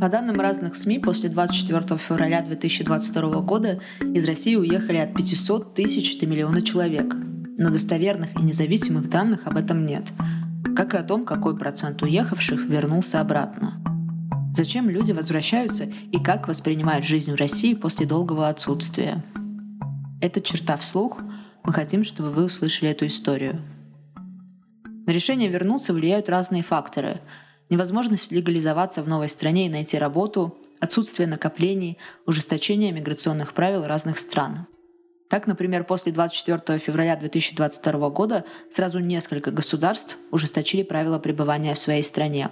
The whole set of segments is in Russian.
По данным разных СМИ, после 24 февраля 2022 года из России уехали от 500 тысяч до миллиона человек. Но достоверных и независимых данных об этом нет. Как и о том, какой процент уехавших вернулся обратно. Зачем люди возвращаются и как воспринимают жизнь в России после долгого отсутствия. Это черта вслух. Мы хотим, чтобы вы услышали эту историю. На решение вернуться влияют разные факторы. Невозможность легализоваться в новой стране и найти работу, отсутствие накоплений, ужесточение миграционных правил разных стран. Так, например, после 24 февраля 2022 года сразу несколько государств ужесточили правила пребывания в своей стране.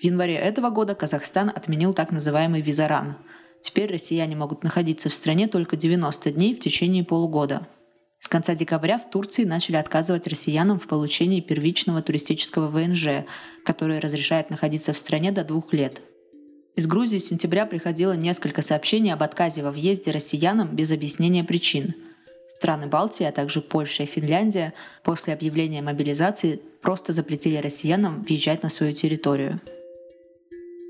В январе этого года Казахстан отменил так называемый визаран. Теперь россияне могут находиться в стране только 90 дней в течение полугода – с конца декабря в Турции начали отказывать россиянам в получении первичного туристического ВНЖ, который разрешает находиться в стране до двух лет. Из Грузии с сентября приходило несколько сообщений об отказе во въезде россиянам без объяснения причин. Страны Балтии, а также Польша и Финляндия после объявления мобилизации просто запретили россиянам въезжать на свою территорию.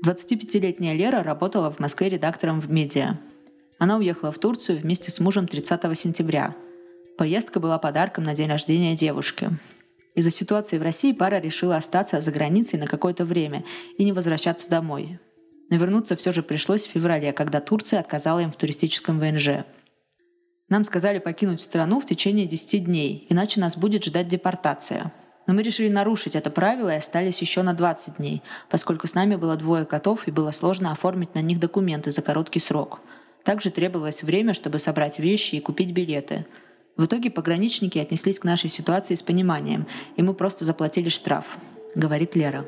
25-летняя Лера работала в Москве редактором в «Медиа». Она уехала в Турцию вместе с мужем 30 сентября – Поездка была подарком на день рождения девушки. Из-за ситуации в России пара решила остаться за границей на какое-то время и не возвращаться домой. Но вернуться все же пришлось в феврале, когда Турция отказала им в туристическом ВНЖ. Нам сказали покинуть страну в течение 10 дней, иначе нас будет ждать депортация. Но мы решили нарушить это правило и остались еще на 20 дней, поскольку с нами было двое котов и было сложно оформить на них документы за короткий срок. Также требовалось время, чтобы собрать вещи и купить билеты – в итоге пограничники отнеслись к нашей ситуации с пониманием, и мы просто заплатили штраф, говорит Лера.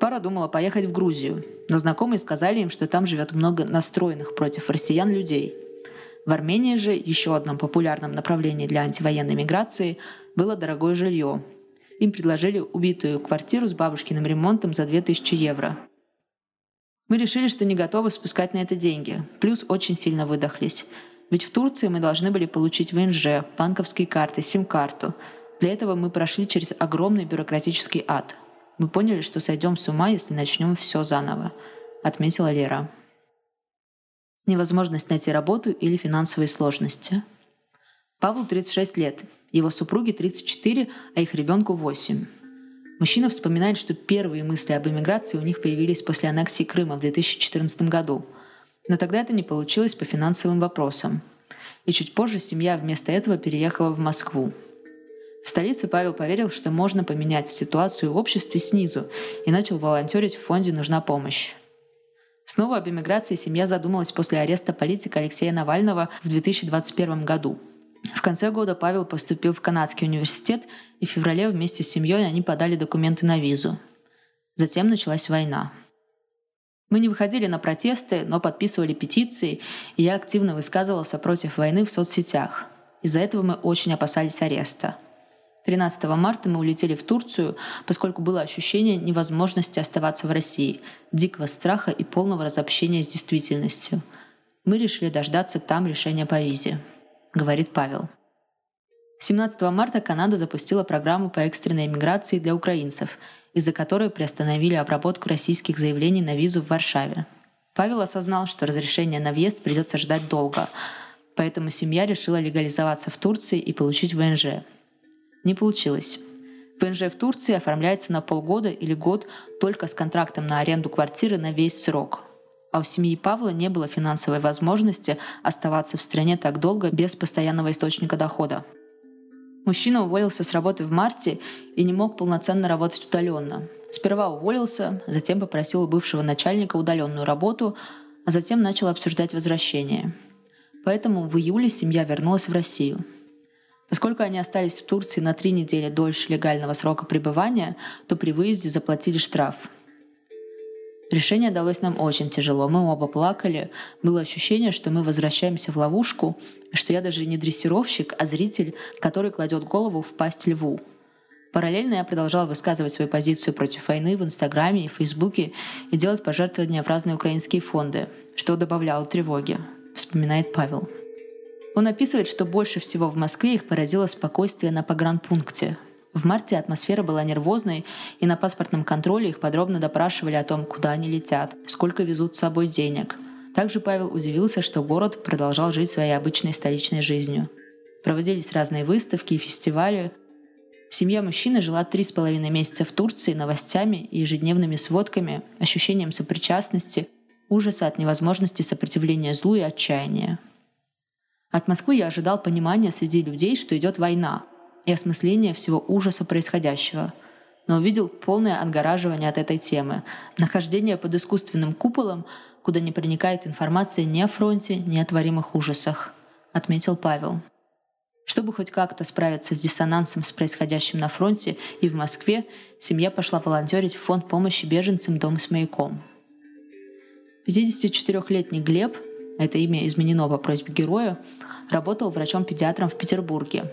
Пара думала поехать в Грузию, но знакомые сказали им, что там живет много настроенных против россиян людей. В Армении же, еще одном популярном направлении для антивоенной миграции, было дорогое жилье. Им предложили убитую квартиру с бабушкиным ремонтом за 2000 евро. Мы решили, что не готовы спускать на это деньги, плюс очень сильно выдохлись – ведь в Турции мы должны были получить ВНЖ, банковские карты, сим-карту. Для этого мы прошли через огромный бюрократический ад. Мы поняли, что сойдем с ума, если начнем все заново, отметила Лера. Невозможность найти работу или финансовые сложности. Павлу 36 лет, его супруге 34, а их ребенку 8. Мужчина вспоминает, что первые мысли об эмиграции у них появились после аннексии Крыма в 2014 году – но тогда это не получилось по финансовым вопросам. И чуть позже семья вместо этого переехала в Москву. В столице Павел поверил, что можно поменять ситуацию в обществе снизу и начал волонтерить в фонде «Нужна помощь». Снова об эмиграции семья задумалась после ареста политика Алексея Навального в 2021 году. В конце года Павел поступил в Канадский университет, и в феврале вместе с семьей они подали документы на визу. Затем началась война. Мы не выходили на протесты, но подписывали петиции, и я активно высказывался против войны в соцсетях. Из-за этого мы очень опасались ареста. 13 марта мы улетели в Турцию, поскольку было ощущение невозможности оставаться в России, дикого страха и полного разобщения с действительностью. Мы решили дождаться там решения по визе, говорит Павел. 17 марта Канада запустила программу по экстренной миграции для украинцев – из-за которой приостановили обработку российских заявлений на визу в Варшаве. Павел осознал, что разрешение на въезд придется ждать долго, поэтому семья решила легализоваться в Турции и получить ВНЖ. Не получилось. ВНЖ в Турции оформляется на полгода или год только с контрактом на аренду квартиры на весь срок. А у семьи Павла не было финансовой возможности оставаться в стране так долго без постоянного источника дохода. Мужчина уволился с работы в марте и не мог полноценно работать удаленно. Сперва уволился, затем попросил у бывшего начальника удаленную работу, а затем начал обсуждать возвращение. Поэтому в июле семья вернулась в Россию. Поскольку они остались в Турции на три недели дольше легального срока пребывания, то при выезде заплатили штраф – Решение далось нам очень тяжело. Мы оба плакали. Было ощущение, что мы возвращаемся в ловушку, что я даже не дрессировщик, а зритель, который кладет голову в пасть льву. Параллельно я продолжала высказывать свою позицию против войны в Инстаграме и Фейсбуке и делать пожертвования в разные украинские фонды, что добавляло тревоги, вспоминает Павел. Он описывает, что больше всего в Москве их поразило спокойствие на погранпункте. В марте атмосфера была нервозной, и на паспортном контроле их подробно допрашивали о том, куда они летят, сколько везут с собой денег. Также Павел удивился, что город продолжал жить своей обычной столичной жизнью. Проводились разные выставки и фестивали. Семья мужчины жила три с половиной месяца в Турции новостями и ежедневными сводками, ощущением сопричастности, ужаса от невозможности сопротивления злу и отчаяния. От Москвы я ожидал понимания среди людей, что идет война, и осмысления всего ужаса происходящего, но увидел полное отгораживание от этой темы, нахождение под искусственным куполом, куда не проникает информация ни о фронте, ни о творимых ужасах, отметил Павел. Чтобы хоть как-то справиться с диссонансом с происходящим на фронте и в Москве, семья пошла волонтерить в фонд помощи беженцам «Дом с маяком». 54-летний Глеб, это имя изменено по просьбе героя, работал врачом-педиатром в Петербурге,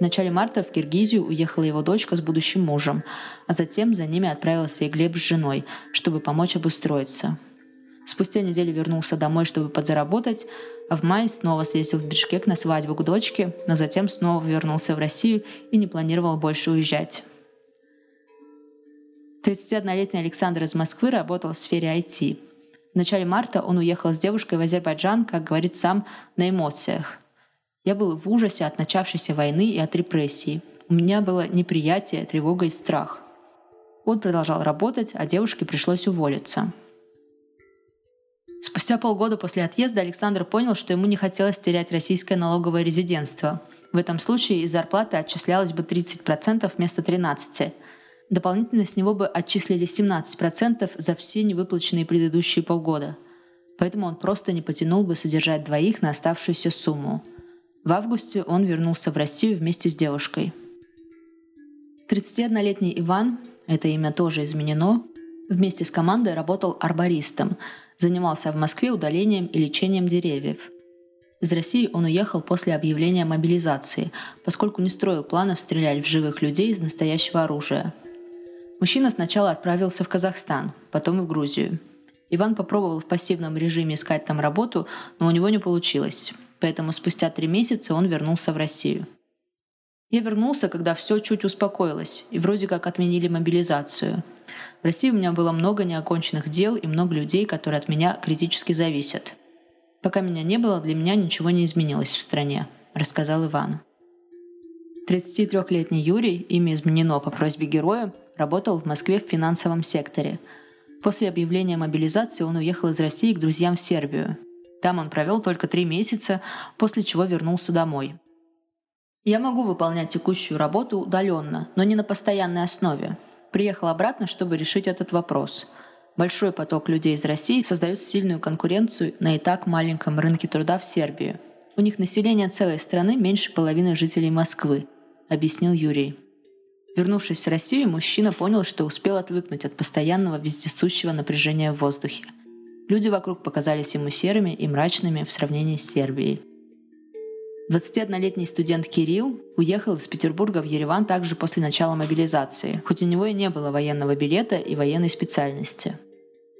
в начале марта в Киргизию уехала его дочка с будущим мужем, а затем за ними отправился и Глеб с женой, чтобы помочь обустроиться. Спустя неделю вернулся домой, чтобы подзаработать, а в мае снова съездил в Бишкек на свадьбу к дочке, но затем снова вернулся в Россию и не планировал больше уезжать. 31-летний Александр из Москвы работал в сфере IT. В начале марта он уехал с девушкой в Азербайджан, как говорит сам, на эмоциях. Я был в ужасе от начавшейся войны и от репрессий. У меня было неприятие, тревога и страх. Он продолжал работать, а девушке пришлось уволиться. Спустя полгода после отъезда Александр понял, что ему не хотелось терять российское налоговое резидентство. В этом случае из зарплаты отчислялось бы 30% вместо 13%. Дополнительно с него бы отчислили 17% за все невыплаченные предыдущие полгода. Поэтому он просто не потянул бы содержать двоих на оставшуюся сумму – в августе он вернулся в Россию вместе с девушкой. 31-летний Иван, это имя тоже изменено, вместе с командой работал арбористом, занимался в Москве удалением и лечением деревьев. Из России он уехал после объявления мобилизации, поскольку не строил планов стрелять в живых людей из настоящего оружия. Мужчина сначала отправился в Казахстан, потом в Грузию. Иван попробовал в пассивном режиме искать там работу, но у него не получилось поэтому спустя три месяца он вернулся в Россию. Я вернулся, когда все чуть успокоилось, и вроде как отменили мобилизацию. В России у меня было много неоконченных дел и много людей, которые от меня критически зависят. Пока меня не было, для меня ничего не изменилось в стране, рассказал Иван. 33-летний Юрий, имя изменено по просьбе героя, работал в Москве в финансовом секторе. После объявления мобилизации он уехал из России к друзьям в Сербию, там он провел только три месяца, после чего вернулся домой. Я могу выполнять текущую работу удаленно, но не на постоянной основе. Приехал обратно, чтобы решить этот вопрос. Большой поток людей из России создает сильную конкуренцию на и так маленьком рынке труда в Сербии. У них население целой страны меньше половины жителей Москвы, объяснил Юрий. Вернувшись в Россию, мужчина понял, что успел отвыкнуть от постоянного вездесущего напряжения в воздухе – Люди вокруг показались ему серыми и мрачными в сравнении с Сербией. 21-летний студент Кирилл уехал из Петербурга в Ереван также после начала мобилизации, хоть у него и не было военного билета и военной специальности.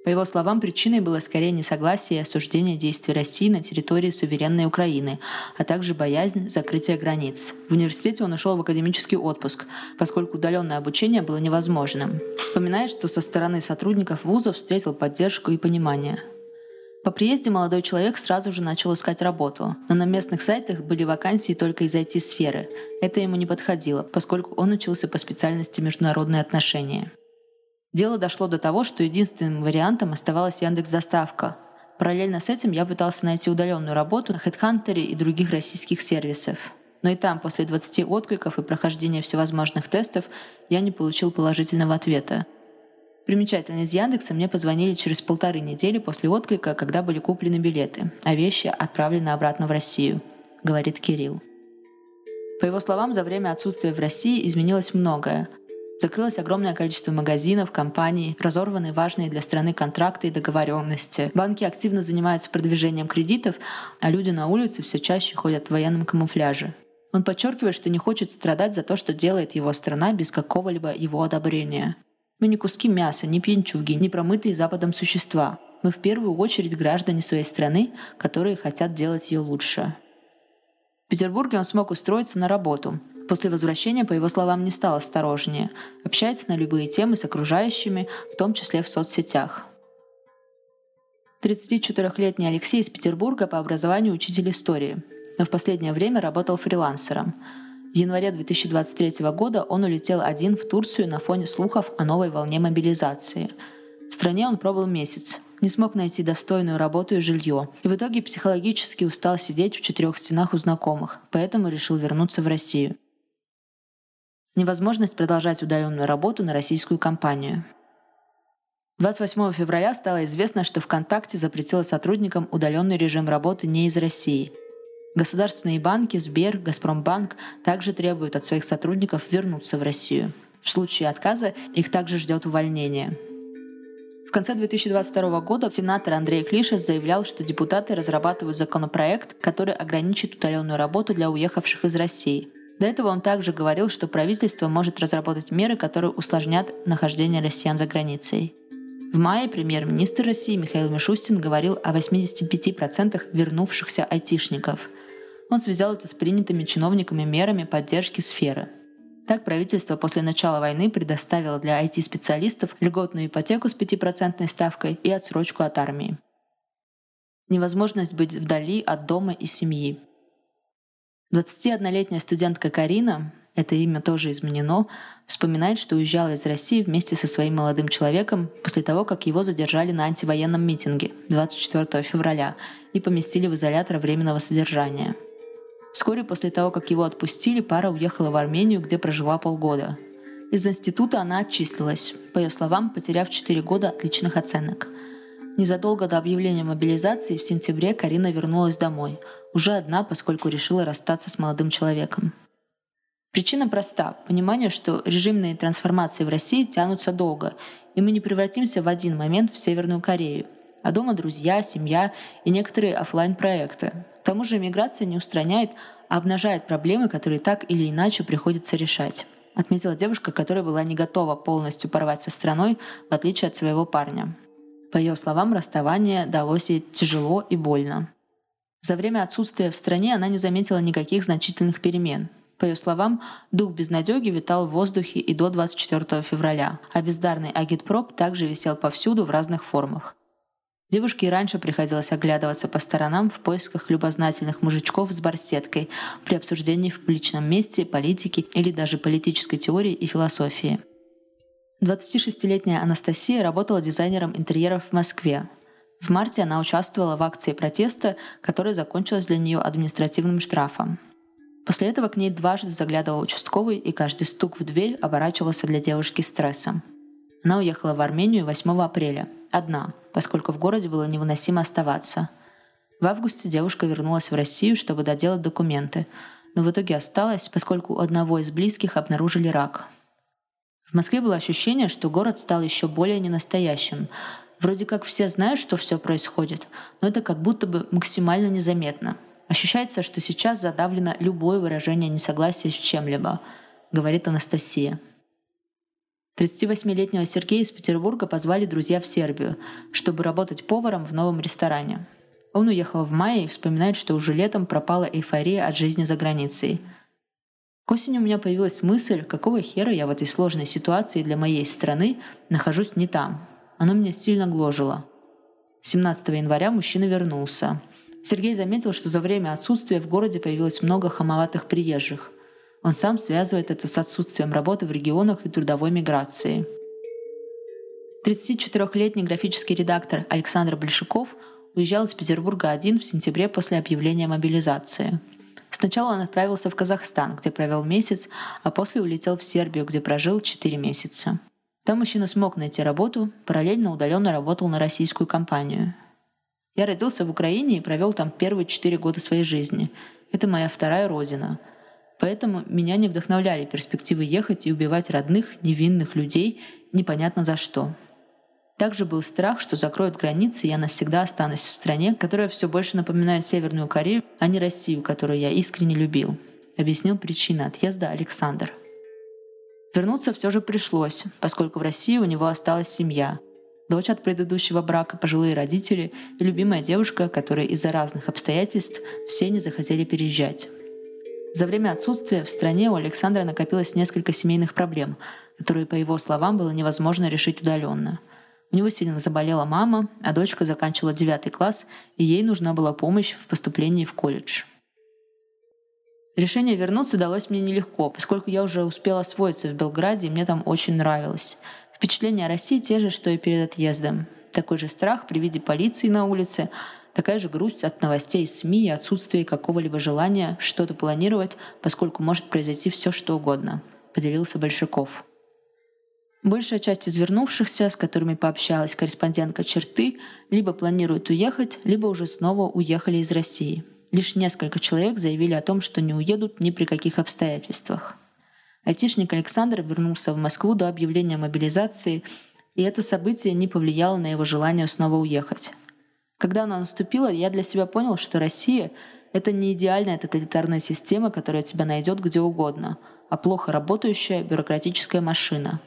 По его словам, причиной было скорее несогласие и осуждение действий России на территории суверенной Украины, а также боязнь закрытия границ. В университете он ушел в академический отпуск, поскольку удаленное обучение было невозможным. Вспоминает, что со стороны сотрудников вузов встретил поддержку и понимание. По приезде молодой человек сразу же начал искать работу, но на местных сайтах были вакансии только из IT-сферы. Это ему не подходило, поскольку он учился по специальности международные отношения. Дело дошло до того, что единственным вариантом оставалась Яндекс Доставка. Параллельно с этим я пытался найти удаленную работу на HeadHunter и других российских сервисов. Но и там, после 20 откликов и прохождения всевозможных тестов, я не получил положительного ответа. Примечательно, из Яндекса мне позвонили через полторы недели после отклика, когда были куплены билеты, а вещи отправлены обратно в Россию, говорит Кирилл. По его словам, за время отсутствия в России изменилось многое. Закрылось огромное количество магазинов, компаний, разорваны важные для страны контракты и договоренности. Банки активно занимаются продвижением кредитов, а люди на улице все чаще ходят в военном камуфляже. Он подчеркивает, что не хочет страдать за то, что делает его страна без какого-либо его одобрения. Мы не куски мяса, не пьянчуги, не промытые Западом существа. Мы в первую очередь граждане своей страны, которые хотят делать ее лучше. В Петербурге он смог устроиться на работу, После возвращения, по его словам, не стал осторожнее. Общается на любые темы с окружающими, в том числе в соцсетях. 34-летний Алексей из Петербурга по образованию учитель истории, но в последнее время работал фрилансером. В январе 2023 года он улетел один в Турцию на фоне слухов о новой волне мобилизации. В стране он пробыл месяц, не смог найти достойную работу и жилье, и в итоге психологически устал сидеть в четырех стенах у знакомых, поэтому решил вернуться в Россию невозможность продолжать удаленную работу на российскую компанию. 28 февраля стало известно, что ВКонтакте запретила сотрудникам удаленный режим работы не из России. Государственные банки, Сбер, Газпромбанк также требуют от своих сотрудников вернуться в Россию. В случае отказа их также ждет увольнение. В конце 2022 года сенатор Андрей Клишес заявлял, что депутаты разрабатывают законопроект, который ограничит удаленную работу для уехавших из России – до этого он также говорил, что правительство может разработать меры, которые усложнят нахождение россиян за границей. В мае премьер-министр России Михаил Мишустин говорил о 85% вернувшихся айтишников. Он связал это с принятыми чиновниками мерами поддержки сферы. Так правительство после начала войны предоставило для IT-специалистов льготную ипотеку с 5% ставкой и отсрочку от армии. Невозможность быть вдали от дома и семьи. 21-летняя студентка Карина, это имя тоже изменено, вспоминает, что уезжала из России вместе со своим молодым человеком после того, как его задержали на антивоенном митинге 24 февраля и поместили в изолятор временного содержания. Вскоре после того, как его отпустили, пара уехала в Армению, где прожила полгода. Из института она отчислилась, по ее словам, потеряв 4 года отличных оценок. Незадолго до объявления мобилизации в сентябре Карина вернулась домой – уже одна, поскольку решила расстаться с молодым человеком. Причина проста – понимание, что режимные трансформации в России тянутся долго, и мы не превратимся в один момент в Северную Корею. А дома друзья, семья и некоторые офлайн проекты К тому же иммиграция не устраняет, а обнажает проблемы, которые так или иначе приходится решать отметила девушка, которая была не готова полностью порвать со страной, в отличие от своего парня. По ее словам, расставание далось ей тяжело и больно. За время отсутствия в стране она не заметила никаких значительных перемен. По ее словам, дух безнадеги витал в воздухе и до 24 февраля, а бездарный агитпроп также висел повсюду в разных формах. Девушке и раньше приходилось оглядываться по сторонам в поисках любознательных мужичков с барсеткой при обсуждении в публичном месте политики или даже политической теории и философии. 26-летняя Анастасия работала дизайнером интерьеров в Москве, в марте она участвовала в акции протеста, которая закончилась для нее административным штрафом. После этого к ней дважды заглядывал участковый, и каждый стук в дверь оборачивался для девушки стрессом. Она уехала в Армению 8 апреля, одна, поскольку в городе было невыносимо оставаться. В августе девушка вернулась в Россию, чтобы доделать документы, но в итоге осталась, поскольку у одного из близких обнаружили рак. В Москве было ощущение, что город стал еще более ненастоящим, Вроде как все знают, что все происходит, но это как будто бы максимально незаметно. Ощущается, что сейчас задавлено любое выражение несогласия с чем-либо, говорит Анастасия. 38-летнего Сергея из Петербурга позвали друзья в Сербию, чтобы работать поваром в новом ресторане. Он уехал в мае и вспоминает, что уже летом пропала эйфория от жизни за границей. К у меня появилась мысль, какого хера я в этой сложной ситуации для моей страны нахожусь не там, оно меня сильно гложило. 17 января мужчина вернулся. Сергей заметил, что за время отсутствия в городе появилось много хамоватых приезжих. Он сам связывает это с отсутствием работы в регионах и трудовой миграцией. 34-летний графический редактор Александр Большаков уезжал из Петербурга один в сентябре после объявления мобилизации. Сначала он отправился в Казахстан, где провел месяц, а после улетел в Сербию, где прожил 4 месяца. Там мужчина смог найти работу, параллельно удаленно работал на российскую компанию. Я родился в Украине и провел там первые четыре года своей жизни. Это моя вторая родина. Поэтому меня не вдохновляли перспективы ехать и убивать родных, невинных людей непонятно за что. Также был страх, что закроют границы, и я навсегда останусь в стране, которая все больше напоминает Северную Корею, а не Россию, которую я искренне любил, объяснил причины отъезда Александр. Вернуться все же пришлось, поскольку в России у него осталась семья, дочь от предыдущего брака, пожилые родители и любимая девушка, которые из-за разных обстоятельств все не захотели переезжать. За время отсутствия в стране у Александра накопилось несколько семейных проблем, которые, по его словам, было невозможно решить удаленно. У него сильно заболела мама, а дочка заканчивала девятый класс, и ей нужна была помощь в поступлении в колледж. Решение вернуться далось мне нелегко, поскольку я уже успела освоиться в Белграде, и мне там очень нравилось. Впечатления о России те же, что и перед отъездом. Такой же страх при виде полиции на улице, Такая же грусть от новостей СМИ и отсутствие какого-либо желания что-то планировать, поскольку может произойти все что угодно, поделился Большаков. Большая часть из вернувшихся, с которыми пообщалась корреспондентка «Черты», либо планирует уехать, либо уже снова уехали из России. Лишь несколько человек заявили о том, что не уедут ни при каких обстоятельствах. Айтишник Александр вернулся в Москву до объявления мобилизации, и это событие не повлияло на его желание снова уехать. Когда она наступила, я для себя понял, что Россия — это не идеальная тоталитарная система, которая тебя найдет где угодно, а плохо работающая бюрократическая машина.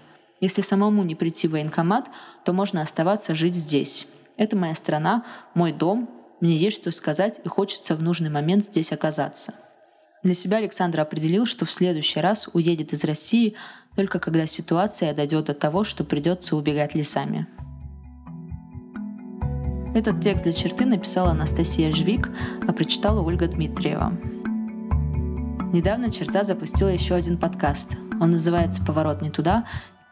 Если самому не прийти в военкомат, то можно оставаться жить здесь. Это моя страна, мой дом, мне есть что сказать и хочется в нужный момент здесь оказаться. Для себя Александр определил, что в следующий раз уедет из России только когда ситуация дойдет до того, что придется убегать лесами. Этот текст для черты написала Анастасия Жвик, а прочитала Ольга Дмитриева. Недавно черта запустила еще один подкаст. Он называется «Поворот не туда».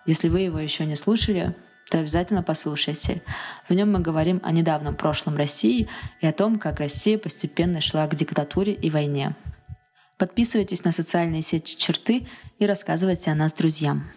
Если вы его еще не слушали, то обязательно послушайте. В нем мы говорим о недавнем прошлом России и о том, как Россия постепенно шла к диктатуре и войне. Подписывайтесь на социальные сети черты и рассказывайте о нас друзьям.